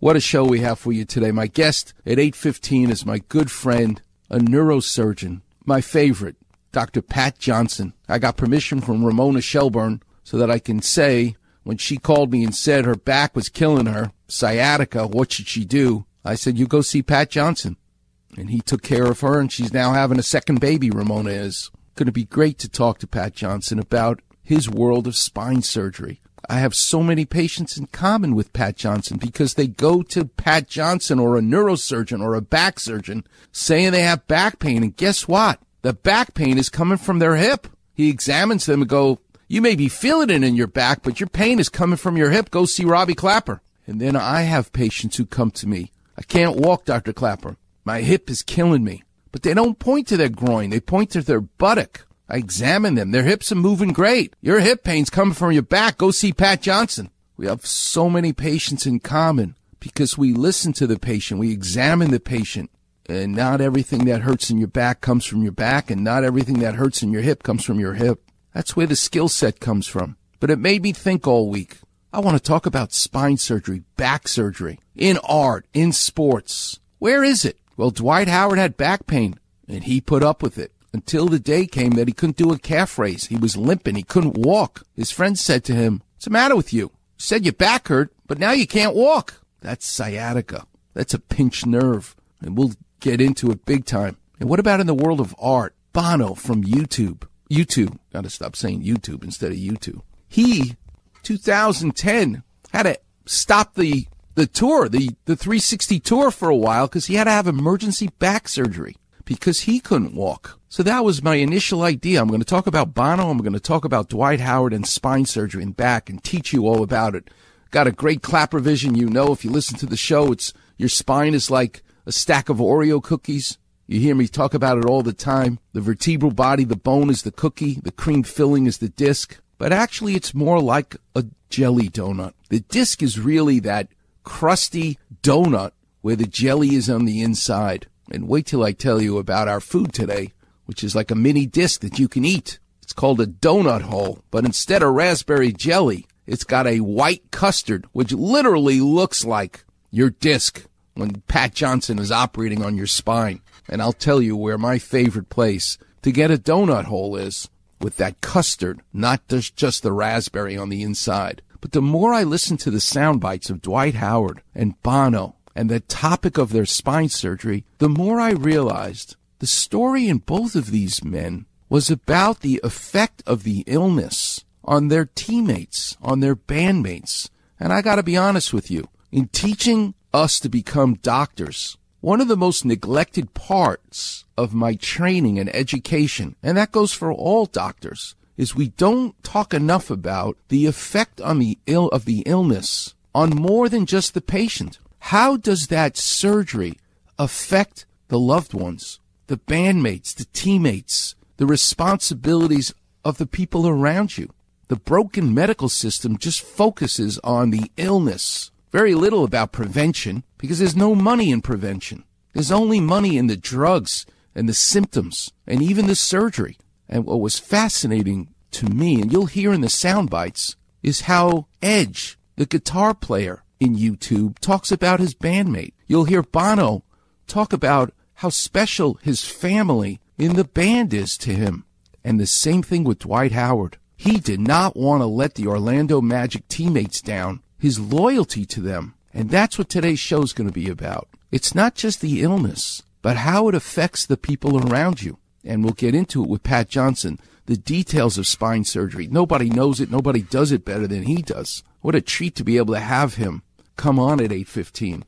What a show we have for you today. My guest at 8:15 is my good friend, a neurosurgeon, my favorite, Dr. Pat Johnson. I got permission from Ramona Shelburne so that I can say when she called me and said her back was killing her, sciatica, what should she do? I said, "You go see Pat Johnson." And he took care of her and she's now having a second baby, Ramona is. Going to be great to talk to Pat Johnson about his world of spine surgery. I have so many patients in common with Pat Johnson because they go to Pat Johnson or a neurosurgeon or a back surgeon saying they have back pain. And guess what? The back pain is coming from their hip. He examines them and go, you may be feeling it in your back, but your pain is coming from your hip. Go see Robbie Klapper. And then I have patients who come to me. I can't walk, Dr. Klapper. My hip is killing me. But they don't point to their groin. They point to their buttock. I examine them. Their hips are moving great. Your hip pain's coming from your back. Go see Pat Johnson. We have so many patients in common because we listen to the patient. We examine the patient. And not everything that hurts in your back comes from your back, and not everything that hurts in your hip comes from your hip. That's where the skill set comes from. But it made me think all week. I want to talk about spine surgery, back surgery, in art, in sports. Where is it? Well, Dwight Howard had back pain, and he put up with it until the day came that he couldn't do a calf raise. He was limping. He couldn't walk. His friend said to him, What's the matter with you? You said your back hurt, but now you can't walk. That's sciatica. That's a pinched nerve. And we'll get into it big time. And what about in the world of art? Bono from YouTube. YouTube. Gotta stop saying YouTube instead of U2. He, 2010, had to stop the the tour, the, the 360 tour for a while because he had to have emergency back surgery because he couldn't walk. So that was my initial idea. I'm going to talk about Bono. I'm going to talk about Dwight Howard and spine surgery and back and teach you all about it. Got a great Klapper vision. You know, if you listen to the show, it's your spine is like a stack of Oreo cookies. You hear me talk about it all the time. The vertebral body, the bone is the cookie. The cream filling is the disc. But actually, it's more like a jelly donut. The disc is really that crusty donut where the jelly is on the inside. And wait till I tell you about our food today, which is like a mini disc that you can eat. It's called a donut hole, but instead of raspberry jelly, it's got a white custard, which literally looks like your disc when Pat Johnson is operating on your spine. And I'll tell you where my favorite place to get a donut hole is with that custard, not just, the raspberry on the inside. But the more I listen to the sound bites of Dwight Howard and Bono and the topic of their spine surgery, the more I realized the story in both of these men was about the effect of the illness on their teammates, on their bandmates. And I gotta be honest with you, in teaching us to become doctors, one of the most neglected parts of my training and education, and that goes for all doctors, is we don't talk enough about the effect on the ill of the illness on more than just the patient. How does that surgery affect the loved ones, the bandmates, the teammates, the responsibilities of the people around you? The broken medical system just focuses on the illness. Very little about prevention because there's no money in prevention. There's only money in the drugs and the symptoms and even the surgery. And what was fascinating to me, and you'll hear in the sound bites, is how Edge, the guitar player, in YouTube talks about his bandmate. You'll hear Bono talk about how special his family in the band is to him. And the same thing with Dwight Howard. He did not want to let the Orlando Magic teammates down, his loyalty to them. And that's what today's show is going to be about. It's not just the illness, but how it affects the people around you. And we'll get into it with Pat Johnson, the details of spine surgery. Nobody knows it. Nobody does it better than he does. What a treat to be able to have him come on at 8:15